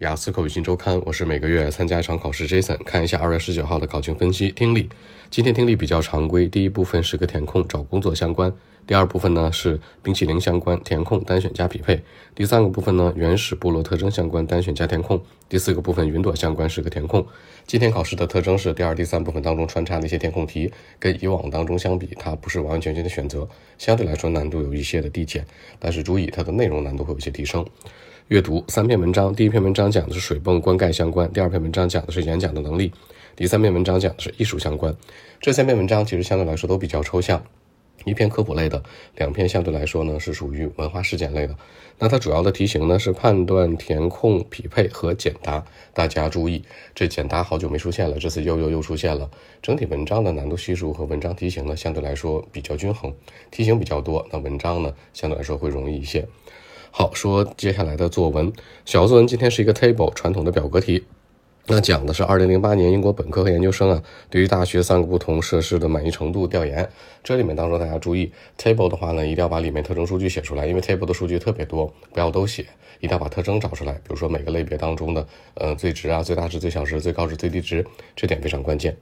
雅思口语新周刊，我是每个月参加一场考试。Jason，看一下二月十九号的考情分析。听力，今天听力比较常规。第一部分是个填空，找工作相关；第二部分呢是冰淇淋相关，填空单选加匹配；第三个部分呢原始部落特征相关，单选加填空；第四个部分云朵相关是个填空。今天考试的特征是第二、第三部分当中穿插的一些填空题，跟以往当中相比，它不是完完全全的选择，相对来说难度有一些的递减，但是注意它的内容难度会有些提升。阅读三篇文章，第一篇文章讲的是水泵灌溉相关，第二篇文章讲的是演讲的能力，第三篇文章讲的是艺术相关。这三篇文章其实相对来说都比较抽象，一篇科普类的，两篇相对来说呢是属于文化事件类的。那它主要的题型呢是判断、填空、匹配和简答。大家注意，这简答好久没出现了，这次又又又出现了。整体文章的难度系数和文章题型呢相对来说比较均衡，题型比较多，那文章呢相对来说会容易一些。好，说接下来的作文，小作文今天是一个 table 传统的表格题，那讲的是二零零八年英国本科和研究生啊对于大学三个不同设施的满意程度调研。这里面当中大家注意，table 的话呢，一定要把里面特征数据写出来，因为 table 的数据特别多，不要都写，一定要把特征找出来。比如说每个类别当中的，呃，最值啊、最大值、最小值、最高值、最低值，这点非常关键。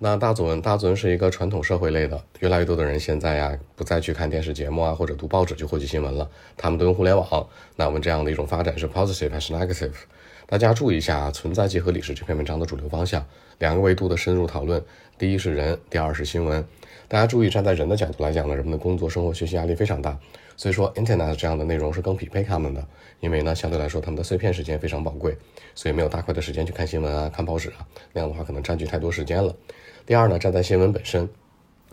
那大作文，大作文是一个传统社会类的，越来越多的人现在呀，不再去看电视节目啊，或者读报纸去获取新闻了，他们都用互联网。那我们这样的一种发展是 positive 还是 negative？大家注意一下，存在即合理是这篇文章的主流方向，两个维度的深入讨论，第一是人，第二是新闻。大家注意，站在人的角度来讲呢，人们的工作、生活、学习压力非常大，所以说 Internet 这样的内容是更匹配他们的，因为呢，相对来说他们的碎片时间非常宝贵，所以没有大块的时间去看新闻啊、看报纸啊，那样的话可能占据太多时间了。第二呢，站在新闻本身，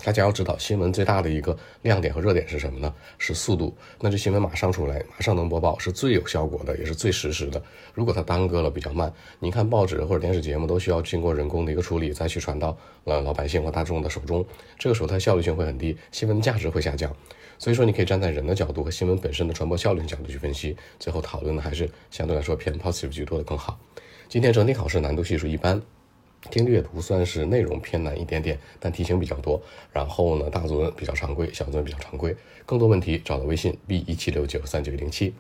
大家要知道新闻最大的一个亮点和热点是什么呢？是速度。那这新闻马上出来，马上能播报，是最有效果的，也是最实时的。如果它耽搁了，比较慢，你看报纸或者电视节目都需要经过人工的一个处理，再去传到呃老百姓或大众的手中，这个时候它效率性会很低，新闻价值会下降。所以说，你可以站在人的角度和新闻本身的传播效率角度去分析，最后讨论的还是相对来说偏 positive 居多的更好。今天整体考试难度系数一般。听力阅读算是内容偏难一点点，但题型比较多。然后呢，大作文比较常规，小作文比较常规。更多问题找到微信 b 一七六九三九一零七。